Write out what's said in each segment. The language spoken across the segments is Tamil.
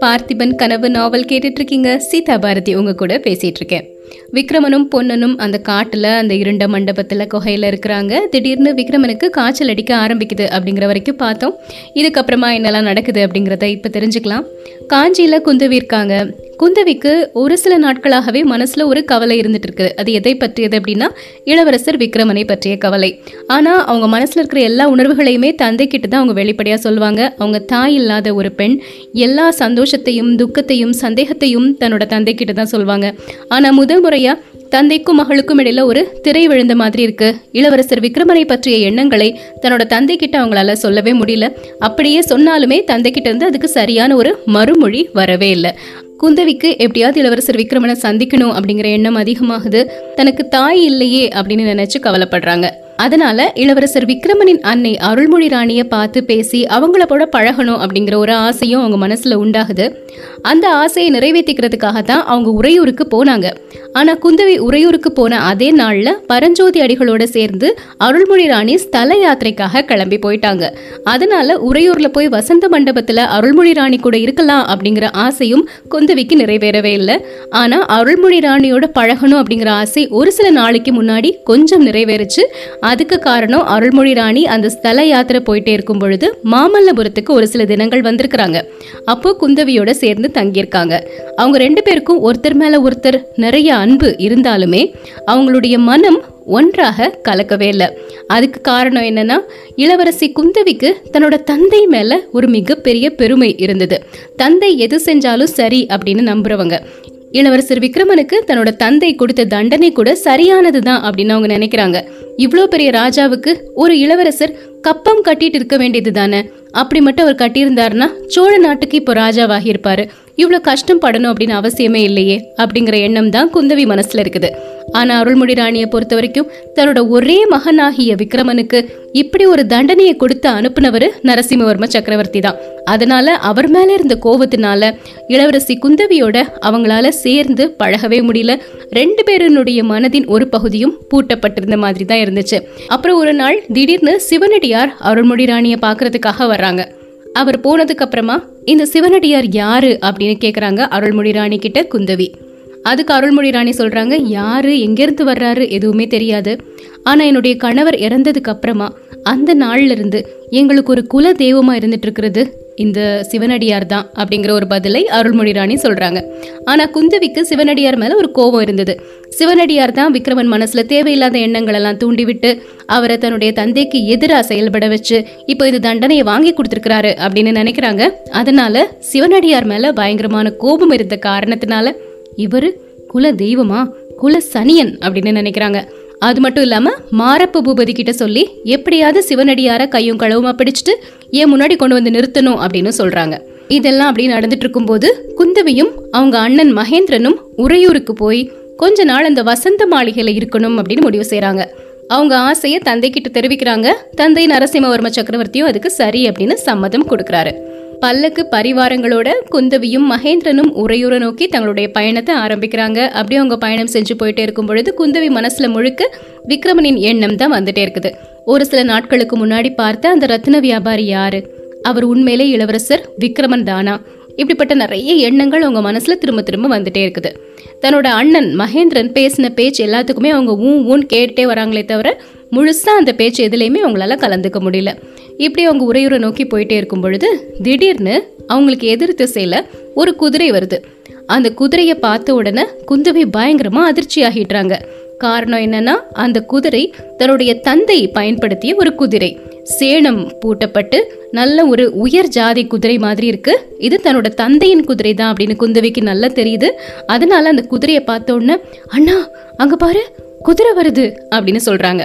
பார்த்திபன் கனவு நாவல் கேட்டுட்டு இருக்கீங்க. சீதா பாரதி உங்க கூட பேசிட்டு இருக்கேன். விக்ரமனும் பொன்னனும் அந்த காட்டுல அந்த இருண்ட மண்டபத்துல குகையில இருக்கிறாங்க. திடீர்னு விக்ரமனுக்கு காய்ச்சல் அடிக்க ஆரம்பிக்குது அப்படிங்கிற வரைக்கும் பார்த்தோம். இதுக்கப்புறமா என்னெல்லாம் நடக்குது அப்படிங்கிறத இப்போ தெரிஞ்சுக்கலாம். காஞ்சியில் குந்தவி இருக்காங்க. குந்தவிக்கு ஒரு சில நாட்களாகவே மனசுல ஒரு கவலை இருந்துட்டு இருக்குது அது எதை பற்றியது அப்படின்னா இளவரசர் விக்ரமனை பற்றிய கவலை. ஆனா அவங்க மனசுல இருக்கிற எல்லா உணர்வுகளையுமே தந்தை கிட்ட தான் அவங்க வெளிப்படையாக சொல்லுவாங்க. அவங்க தாய் இல்லாத ஒரு பெண் எல்லா சந்தோஷத்தையும் துக்கத்தையும் சந்தேகத்தையும் தன்னோட தந்தை கிட்ட தான் சொல்லுவாங்க ஆனால் முத முதல் முறையா தந்தைக்கும் மகளுக்கும் இடையில ஒரு திரை விழுந்த மாதிரி இருக்கு. இளவரசர் விக்ரமனை பற்றிய எண்ணங்களை தன்னோட தந்தை கிட்ட அவங்களால சொல்லவே முடியல. அப்படியே சொன்னாலுமே தந்தை கிட்ட இருந்து அதுக்கு சரியான ஒரு மறுமொழி வரவே இல்லை. குந்தவிக்கு எப்படியாவது இளவரசர் விக்ரமனை சந்திக்கணும் அப்படிங்கிற எண்ணம் அதிகமாகுது. தனக்கு தாய் இல்லையே அப்படின்னு நினைச்சு கவலைப்படுறாங்க. அதனால இளவரசர் விக்ரமனின் அன்னை அருள்மொழி ராணியை பார்த்து பேசி அவங்கள போல பழகணும் அப்படிங்கிற ஒரு ஆசையும் அவங்க மனசுல உண்டாகுது. அந்த ஆசையை நிறைவேற்றிக்கிறதுக்காக தான் அவங்க உறையூருக்கு போனாங்க. ஆனா குந்தவி உறையூருக்கு போன அதே நாள்ல பரஞ்சோதி அடிகளோட சேர்ந்து அருள்மொழி ராணி ஸ்தல யாத்திரைக்காக கிளம்பி போயிட்டாங்க. அதனால உறையூர்ல போய் வசந்த மண்டபத்துல அருள்மொழி ராணி கூட இருக்கலாம் அப்படிங்கிற ஆசையும் குந்தவிக்கு நிறைவேறவே இல்லை. ஆனா அருள்மொழி ராணியோட பழகணும் அப்படிங்கிற ஆசை ஒரு சில நாளைக்கு முன்னாடி கொஞ்சம் நிறைவேறுச்சு. அதுக்கு காரணம் அருள்மொழி ராணி அந்த ஸ்தல யாத்திரை போயிட்டே இருக்கும் பொழுது மாமல்லபுரத்துக்கு ஒரு சில தினங்கள் வந்திருக்கிறாங்க. அப்போ குந்தவியோட சேர்ந்து தங்கியிருக்காங்க. அவங்க ரெண்டு பேருக்கும் ஒருத்தர் மேல ஒருத்தர் நிறைய அன்பு இருந்தாலுமே அவங்களுடைய மனம் ஒன்றாக கலக்கவே இல்லை. அதுக்கு காரணம் என்னன்னா இளவரசி குந்தவிக்கு தன்னோட தந்தை மேல ஒரு மிகப்பெரிய பெருமை இருந்தது. தந்தை எது செஞ்சாலும் சரி அப்படின்னு நம்புறவங்க. இளவரசர் விக்ரமனுக்கு தன்னோட தந்தை கொடுத்த தண்டனை கூட சரியானது தான் அப்படின்னு அவங்க நினைக்கிறாங்க. இவ்வளோ பெரிய ராஜாவுக்கு ஒரு இளவரசர் கப்பம் கட்டிட்டு இருக்க வேண்டியது தானே? அப்படி மட்டும் அவர் கட்டியிருந்தாருன்னா சோழ நாட்டுக்கு இப்போ ராஜாவாகி இருப்பாரு. இவ்வளோ கஷ்டம் படணும் அப்படின்னு அவசியமே இல்லையே அப்படிங்கிற எண்ணம் தான் குந்தவி மனசில் இருக்குது. ஆனால் அருள்மொழி ராணியை பொறுத்த வரைக்கும் தன்னோட ஒரே மகனாகிய விக்ரமனுக்கு இப்படி ஒரு தண்டனையை கொடுத்து அனுப்புனவர் நரசிம்மவர்ம சக்கரவர்த்தி தான். அதனால அவர் மேலே இருந்த கோபத்தினால இளவரசி குந்தவியோட அவங்களால சேர்ந்து பழகவே முடியல. ரெண்டு பேருனுடைய மனதின் ஒரு பகுதியும் பூட்டப்பட்டிருந்த மாதிரி தான் இருந்துச்சு. அப்புறம் ஒரு நாள் திடீர்னு சிவனடி சிவனடியார் அருள்மொழி ராணியை பார்க்கறதுக்காக வர்றாங்க. அவர் போனதுக்கு அப்புறமா இந்த சிவனடியார் யாரு அப்படின்னு கேட்குறாங்க அருள்மொழி ராணி கிட்ட குந்தவி. அதுக்கு அருள்மொழி ராணி சொல்கிறாங்க யாரு எங்கேருந்து வர்றாரு எதுவுமே தெரியாது. ஆனால் என்னுடைய கணவர் இறந்ததுக்கு அப்புறமா அந்த நாள்லேருந்து எங்களுக்கு ஒரு குல தெய்வமாக இருந்துட்டு இருக்கிறது இந்த சிவனடியார் தான் அப்படிங்கிற ஒரு பதிலை அருள்மொழி ராணி சொல்கிறாங்க ஆனால் குந்தவிக்கு சிவனடியார் மேலே ஒரு கோபம் இருந்தது. சிவனடியார் தான் விக்ரமன் மனசில் தேவையில்லாத எண்ணங்கள் எல்லாம் தூண்டிவிட்டு அவரை தன்னுடைய தந்தைக்கு எதிராக செயல்பட வச்சு இப்போ இது தண்டனையை வாங்கி கொடுத்துருக்கிறாரு அப்படின்னு நினைக்கிறாங்க. அதனால சிவனடியார் மேலே பயங்கரமான கோபம் இருந்த காரணத்தினால இவர் குல தெய்வமா? குல சனியன் அப்படின்னு நினைக்கிறாங்க. அது மட்டும் இல்லாமல் மாரப்ப பூபதி கிட்ட சொல்லி எப்படியாவது சிவனடியார கையும் களவுமா பிடிச்சிட்டு ஏன் முன்னாடி கொண்டு வந்து நிறுத்தணும் அப்படின்னு சொல்றாங்க. இதெல்லாம் அப்படி நடந்துட்டு இருக்கும்போது குந்தவியும் அவங்க அண்ணன் மகேந்திரனும் உறையூருக்கு போய் கொஞ்ச நாள் அந்த வசந்த மாளிகையில இருக்கணும் அப்படின்னு முடிவு செய்கிறாங்க அவங்க ஆசையை தந்தை கிட்ட தெரிவிக்கிறாங்க. தந்தை நரசிம்மவர்ம சக்கரவர்த்தியும் அதுக்கு சரி அப்படின்னு சம்மதம் கொடுக்குறாரு. பல்லக்கு பரிவாரங்களோட குந்தவியும் மகேந்திரனும் உரையூரை நோக்கி தங்களுடைய பயணத்தை ஆரம்பிக்கிறாங்க. அப்படியே அவங்க பயணம் செஞ்சு போயிட்டே இருக்கும் பொழுது குந்தவி மனசுல முழுக்க விக்ரமனின் எண்ணம் தான் வந்துட்டே இருக்குது. ஒரு சில நாட்களுக்கு முன்னாடி பார்த்த அந்த ரத்தின வியாபாரி யாரு? அவர் உண்மையிலே இளவரசர் விக்ரமன் தானா? இப்படிப்பட்ட நிறைய எண்ணங்கள் அவங்க மனசுல திரும்ப திரும்ப வந்துட்டே இருக்குது. தன்னோட அண்ணன் மகேந்திரன் பேசின பேச்சு எல்லாத்துக்குமே அவங்க ஊன் ஊன் கேட்டுட்டே வராங்களே தவிர முழுசாக அந்த பேச்சு எதுலேயுமே அவங்களால கலந்துக்க முடியல. இப்படி அவங்க உறையூரை நோக்கி போயிட்டே இருக்கும் பொழுது திடீர்னு அவங்களுக்கு எதிர் செய்யல ஒரு குதிரை வருது. அந்த குதிரையை பார்த்த உடனே குந்தவை பயங்கரமாக அதிர்ச்சி ஆகிடுறாங்க. காரணம் என்னன்னா அந்த குதிரை தன்னுடைய தந்தை பயன்படுத்திய ஒரு குதிரை. சேணம் பூட்டப்பட்டு நல்ல ஒரு உயர் ஜாதி குதிரை மாதிரி இருக்கு. இது தன்னோட தந்தையின் குதிரை தான் அப்படின்னு குந்தவிக்கு நல்லா தெரியுது. அதனால அந்த குதிரையை பார்த்த உடனே அண்ணா அங்க பாரு குதிரை வருது அப்படின்னு சொல்றாங்க.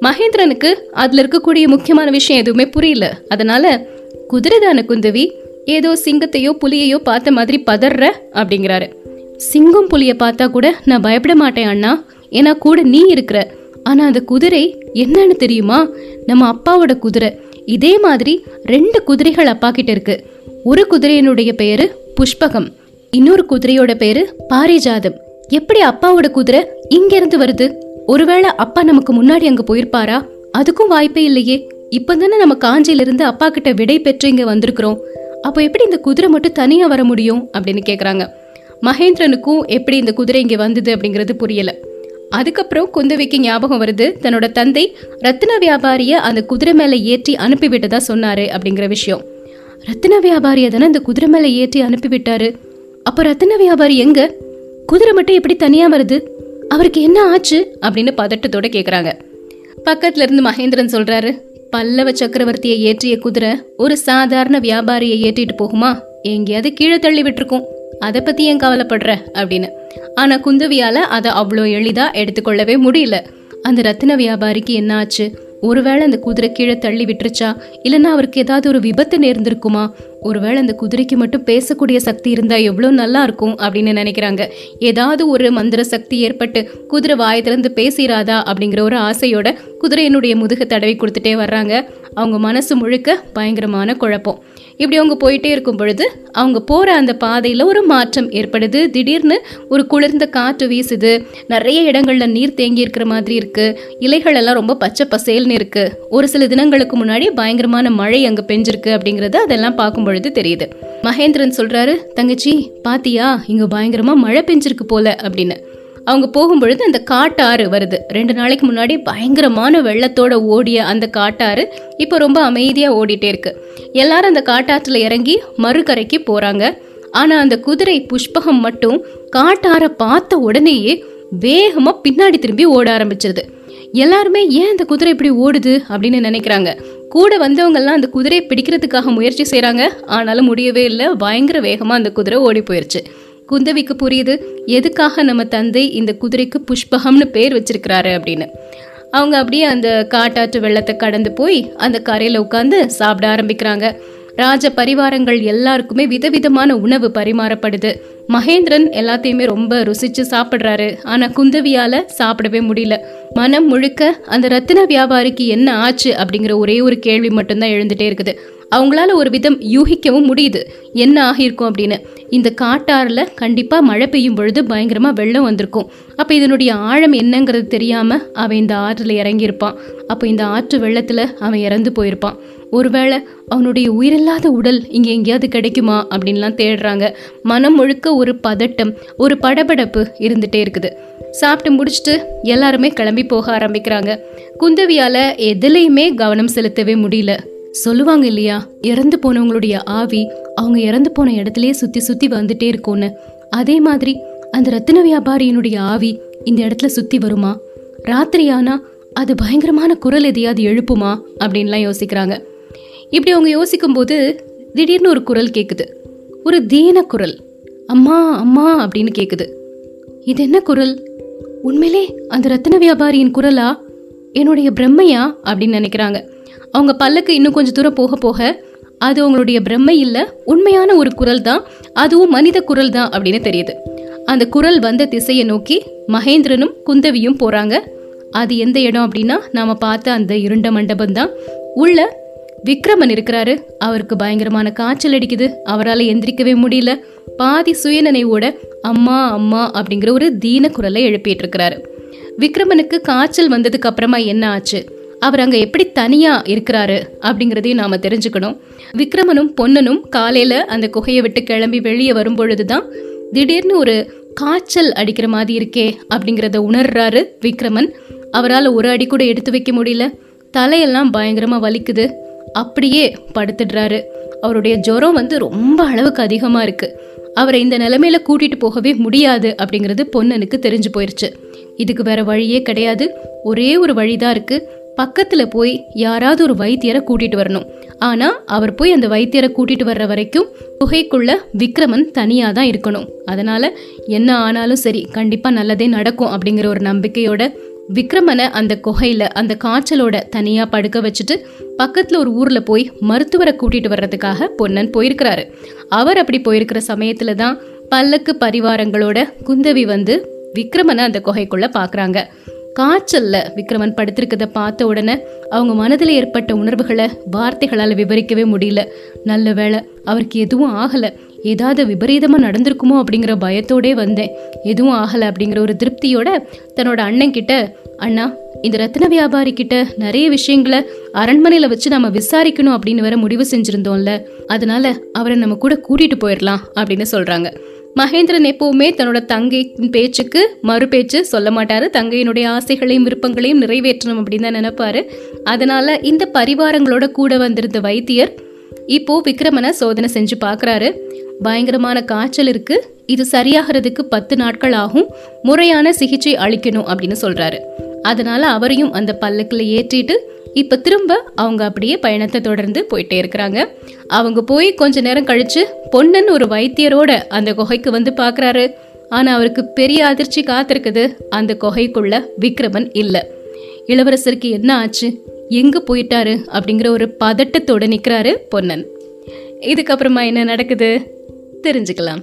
மகேந்திரனுக்கு அதுல இருக்கக்கூடிய முக்கியமான விஷயம் எதுவுமே புரியல. அதனால குதிரைதான குந்தவி ஏதோ சிங்கத்தையோ புலியையோ பார்த்த மாதிரி பதற அப்படிங்கிறாரு. சிங்கம் புலிய பார்த்தா கூட நான் பயப்பட மாட்டேன் அண்ணா. ஏன்னா கூட நீ இருக்கிற. ஆனா அந்த குதிரை என்னன்னு தெரியுமா? நம்ம அப்பாவோட குதிரை. இதே மாதிரி ரெண்டு குதிரைகள் அப்பா கிட்ட இருக்கு. ஒரு குதிரையினுடைய பெயரு புஷ்பகம். இன்னொரு குதிரையோட பேரு பாரிஜாதம். எப்படி அப்பாவோட குதிரை இங்கிருந்து வருது? ஒருவேளை அப்பா நமக்கு முன்னாடி அங்க போயிருப்பாரா? அதுக்கும் வாய்ப்பே இல்லையே. இப்பதானே நம்ம காஞ்சியிலிருந்து அப்பா கிட்ட விடை பெற்று இங்க வந்திருக்கிறோம். அப்போ எப்படி இந்த குதிரை மட்டும் தனியா வர முடியும்? அப்படின்னு கேக்குறாங்க. மகேந்திரனுக்கும் எப்படி இந்த குதிரை இங்க வந்தது அப்படிங்கிறது புரியல. அதுக்கப்புறம் குந்தவிக்கு ஞாபகம் வருது தன்னோட தந்தை ரத்தின வியாபாரிய அந்த குதிரை மேல ஏற்றி அனுப்பிவிட்டதா சொன்னாரு அப்படிங்கிற விஷயம். ரத்தின வியாபாரிய தானே இந்த குதிரை மேல ஏற்றி அனுப்பிவிட்டாரு அப்ப ரத்தின வியாபாரி எங்க? குதிரை மட்டும் எப்படி தனியா வருது? அவருக்கு என்ன ஆச்சு அப்படின்னு பதட்டத்தோட கேட்குறாங்க பக்கத்துல இருந்து மகேந்திரன் சொல்றாரு பல்லவ சக்கரவர்த்தியை ஏற்றிய குதிரை ஒரு சாதாரண வியாபாரியை ஏற்றிட்டு போகுமா? எங்கேயாவது கீழே தள்ளி விட்டுருக்கும். அதை பத்தி ஏன் கவலைப்படுற? அப்படின்னு. ஆனா குந்தவியால அதை அவ்வளோ எளிதா எடுத்துக்கொள்ளவே முடியல. அந்த ரத்தின வியாபாரிக்கு என்ன ஆச்சு? ஒருவேளை அந்த குதிரை கீழே தள்ளி விட்டுருச்சா? இல்லைன்னா அவருக்கு ஏதாவது ஒரு விபத்து நேர்ந்திருக்குமா? ஒருவேளை அந்த குதிரைக்கு மட்டும் பேசக்கூடிய சக்தி இருந்தா எவ்வளோ நல்லா இருக்கும் அப்படின்னு நினைக்கிறாங்க. ஏதாவது ஒரு மந்திர சக்தி ஏற்பட்டு குதிரை வாயத்திலிருந்து பேசிடாதா அப்படிங்கிற ஒரு ஆசையோட குதிரையினுடைய முதுகை தடவி கொடுத்துட்டே வர்றாங்க. அவங்க மனசு முழுக்க பயங்கரமான குழப்பம். இப்படி அவங்க போயிட்டே இருக்கும் பொழுது அவங்க போற அந்த பாதையில ஒரு மாற்றம் ஏற்படுது. திடீர்னு ஒரு குளிர்ந்த காற்று வீசுது. நிறைய இடங்கள்ல நீர் தேங்கி இருக்கிற மாதிரி இருக்கு. இலைகள் எல்லாம் ரொம்ப பச்சை பசேல்னு இருக்கு. ஒரு சில தினங்களுக்கு முன்னாடி பயங்கரமான மழை அங்க பெஞ்சிருக்கு அப்படிங்கறது அதெல்லாம் பார்க்கும் பொழுது தெரியுது. மகேந்திரன் சொல்றாரு தங்கச்சி பாத்தியா? இங்க பயங்கரமா மழை பெஞ்சிருக்கு போல அப்படின்னு. அவங்க போகும்பொழுது அந்த காட்டாறு வருது. ரெண்டு நாளைக்கு முன்னாடி பயங்கரமான வெள்ளத்தோட ஓடிய அந்த காட்டாறு இப்போ ரொம்ப அமைதியாக ஓடிட்டே இருக்குது எல்லாரும் அந்த காட்டாற்றுல இறங்கி மறுகரைக்கு போறாங்க. ஆனால் அந்த குதிரை புஷ்பகம் மட்டும் காட்டார பார்த்த உடனேயே வேகமாக பின்னாடி திரும்பி ஓட ஆரம்பிச்சிருது. எல்லாருமே ஏன் அந்த குதிரை இப்படி ஓடுது அப்படின்னு நினைக்கிறாங்க. கூட வந்தவங்கெல்லாம் அந்த குதிரையை பிடிக்கிறதுக்காக முயற்சி செய்றாங்க. ஆனாலும் முடியவே இல்லை. பயங்கர வேகமாக அந்த குதிரை ஓடி போயிருச்சு. குந்தவிக்கு புரியுது. எதுக்காக நம்ம தந்தை இந்த குதிரைக்கு புஷ்பகம்னு பேர் வச்சிருக்கிறாரு அப்படின்னு. அவங்க அப்படியே அந்த காட்டாற்று வெள்ளத்தை கடந்து போய் அந்த கரையில் உட்காந்து சாப்பிட ஆரம்பிக்கிறாங்க. ராஜ பரிவாரங்கள் எல்லாருக்குமே விதவிதமான உணவு பரிமாறப்படுது. மகேந்திரன் எல்லாத்தையுமே ரொம்ப ருசிச்சு சாப்பிட்றாரு. ஆனா குந்தவியால சாப்பிடவே முடியல. மனம் முழுக்க அந்த ரத்தின வியாபாரிக்கு என்ன ஆச்சு அப்படிங்கிற ஒரே ஒரு கேள்வி மட்டும்தான் எழுந்துட்டே இருக்குது. அவங்களால ஒரு விதம் யூகிக்கவும் முடியுது. என்ன ஆகியிருக்கும் அப்படின்னு. இந்த காட்டாறுல கண்டிப்பா மழை பெய்யும் பொழுது பயங்கரமா வெள்ளம் வந்திருக்கும். அப்ப இதனுடைய ஆழம் என்னங்கிறது தெரியாம அவன் இந்த ஆற்றுல இறங்கியிருப்பான். அப்போ இந்த ஆற்று வெள்ளத்துல அவன் இறந்து போயிருப்பான். ஒருவேளை அவனுடைய உயிரில்லாத உடல் இங்க எங்கேயாவது கிடைக்குமா அப்படின்லாம் தேடுறாங்க. மனம் முழுக்க ஒரு பதட்டம் ஒரு படபடப்பு இருந்துட்டே இருக்குது. சாப்பிட்டு முடிச்சுட்டு எல்லாருமே கிளம்பி போக ஆரம்பிக்கிறாங்க. குந்தவியால எதுலேயுமே கவனம் செலுத்தவே முடியல. சொல்லுவாங்க இல்லையா இறந்து போனவங்களுடைய ஆவி அவங்க இறந்து போன இடத்துலயே சுத்தி சுத்தி வந்துட்டே இருக்கும்னு. அதே மாதிரி அந்த ரத்தின வியாபாரியினுடைய ஆவி இந்த இடத்துல சுத்தி வருமா? ராத்திரி ஆனா அது பயங்கரமான குரல் எதையாவது எழுப்புமா? அப்படின்லாம் யோசிக்கிறாங்க. இப்படி அவங்க யோசிக்கும்போது திடீர்னு ஒரு குரல் கேக்குது. ஒரு தீன குரல். அம்மா அம்மா அப்படின்னு கேட்குது இது என்ன குரல்? உண்மையிலே அந்த ரத்தின வியாபாரியின் குரலா? என்னுடைய பிரம்மையா? அப்படின்னு நினைக்கிறாங்க. அவங்க பல்லக்கு இன்னும் கொஞ்சம் தூரம் போக போக அது அவங்களுடைய பிரம்மை இல்லை உண்மையான ஒரு குரல் தான் அதுவும் மனித குரல் தான் அப்படின்னு தெரியுது. அந்த குரல் வந்த திசையை நோக்கி மகேந்திரனும் குந்தவியும் போகிறாங்க அது எந்த இடம் அப்படின்னா நாம் பார்த்த அந்த இருண்ட மண்டபம் தான் உள்ள விக்ரமன் இருக்கிறாரு. அவருக்கு பயங்கரமான காய்ச்சல் அடிக்குது. அவரால் எந்திரிக்கவே முடியல. பாதி சுயநினைவோட அம்மா அம்மா அப்படிங்கிற ஒரு தீன குரலை எழுப்பிட்டு இருக்கிறாரு விக்ரமனுக்கு காய்ச்சல் வந்ததுக்கு அப்புறமா என்ன ஆச்சு? அவர் அங்கே எப்படி தனியாக இருக்கிறாரு அப்படிங்கிறதையும் நாம் தெரிஞ்சுக்கணும். விக்ரமனும் பொன்னனும் காலையில் அந்த குகையை விட்டு கிளம்பி வெளியே வரும்பொழுது தான் திடீர்னு ஒரு காய்ச்சல் அடிக்கிற மாதிரி இருக்கே அப்படிங்கிறத உணர்றாரு விக்ரமன். அவரால் ஒரு அடி கூட எடுத்து வைக்க முடியல. தலையெல்லாம் பயங்கரமாக வலிக்குது. அப்படியே படுத்துடுறாரு. அவருடைய ஜுரம் வந்து ரொம்ப அளவுக்கு அதிகமாக இருக்குது அவரை இந்த நிலைமையில கூட்டிகிட்டு போகவே முடியாது அப்படிங்கிறது பொன்னனுக்கு தெரிஞ்சு போயிடுச்சு இதுக்கு வேற வழியே கிடையாது. ஒரே ஒரு வழி தான் இருக்குது பக்கத்தில் போய் யாராவது ஒரு வைத்தியரை கூட்டிகிட்டு வரணும். ஆனால் அவர் போய் அந்த வைத்தியரை கூட்டிகிட்டு வர்ற வரைக்கும் குகைக்குள்ள விக்ரமன் தனியாக தான் இருக்கணும். அதனால் என்ன ஆனாலும் சரி கண்டிப்பாக நல்லதே நடக்கும் அப்படிங்கிற ஒரு நம்பிக்கையோட விக்ரமனை அந்த குகையில் அந்த காய்ச்சலோட தனியாக படுக்க வச்சுட்டு பக்கத்தில் ஒரு ஊரில் போய் மருத்துவரை கூட்டிகிட்டு வர்றதுக்காக பொன்னன் போயிருக்கிறாரு. அவர் அப்படி போயிருக்கிற சமயத்தில் தான் பல்லக்கு பரிவாரங்களோட குந்தவி வந்து விக்ரமனை அந்த குகைக்குள்ளே பார்க்குறாங்க காய்ச்சல்ல விக்ரமன் படுத்திருக்கத பார்த்த உடனே அவங்க மனதில் ஏற்பட்ட உணர்வுகளை வார்த்தைகளால் விவரிக்கவே முடியல. நல்ல வேளை அவருக்கு எதுவும் ஆகலை. ஏதாவது விபரீதமாக நடந்திருக்குமோ அப்படிங்கிற பயத்தோடே வந்தேன். எதுவும் ஆகலை அப்படிங்கிற ஒரு திருப்தியோட தன்னோட அண்ணன் கிட்ட அண்ணா இந்த ரத்தின வியாபாரி கிட்ட நிறைய விஷயங்களை அரண்மனையில வச்சு நம்ம விசாரிக்கணும் அப்படின்னு வேற முடிவு செஞ்சிருந்தோம்ல. அதனால அவரை நம்ம கூட கூட்டிட்டு போயிடலாம் அப்படின்னு சொல்றாங்க. மகேந்திரன் எப்பவுமே தன்னோட தங்கையின் பேச்சுக்கு மறு பேச்சு சொல்ல மாட்டாரு. தங்கையினுடைய ஆசைகளையும் விருப்பங்களையும் நிறைவேற்றணும் அப்படின்னு தான் நினைப்பாரு. அதனால இந்த பரிவாரங்களோட கூட வந்திருந்த வைத்தியர் இப்போ விக்ரமனை சோதனை செஞ்சு பார்க்குறாரு. பயங்கரமான காய்ச்சல் இருக்கு. இது சரியாகிறதுக்கு பத்து நாட்கள் ஆகும். முறையான சிகிச்சை அளிக்கணும் அப்படின்னு சொல்றாரு. அதனால அவரையும் அந்த பல்லக்கில் ஏற்றிட்டு இப்ப திரும்ப அவங்க அப்படியே பயணத்தை தொடர்ந்து போயிட்டே இருக்கிறாங்க. அவங்க போய் கொஞ்ச நேரம் கழிச்சு பொன்னன் ஒரு வைத்தியரோட அந்த குகைக்கு வந்து பார்க்குறாரு. ஆனா அவருக்கு பெரிய அதிர்ச்சி காத்திருக்குது. அந்த குகைக்குள்ள விக்ரமன் இல்ல. இளவரசருக்கு என்ன ஆச்சு? எங்க போயிட்டாரு அப்படிங்கிற ஒரு பதட்டத்தோட நிக்கிறாரு பொன்னன். இதுக்கப்புறமா என்ன நடக்குது? தெரிஞ்சுக்கலாம்.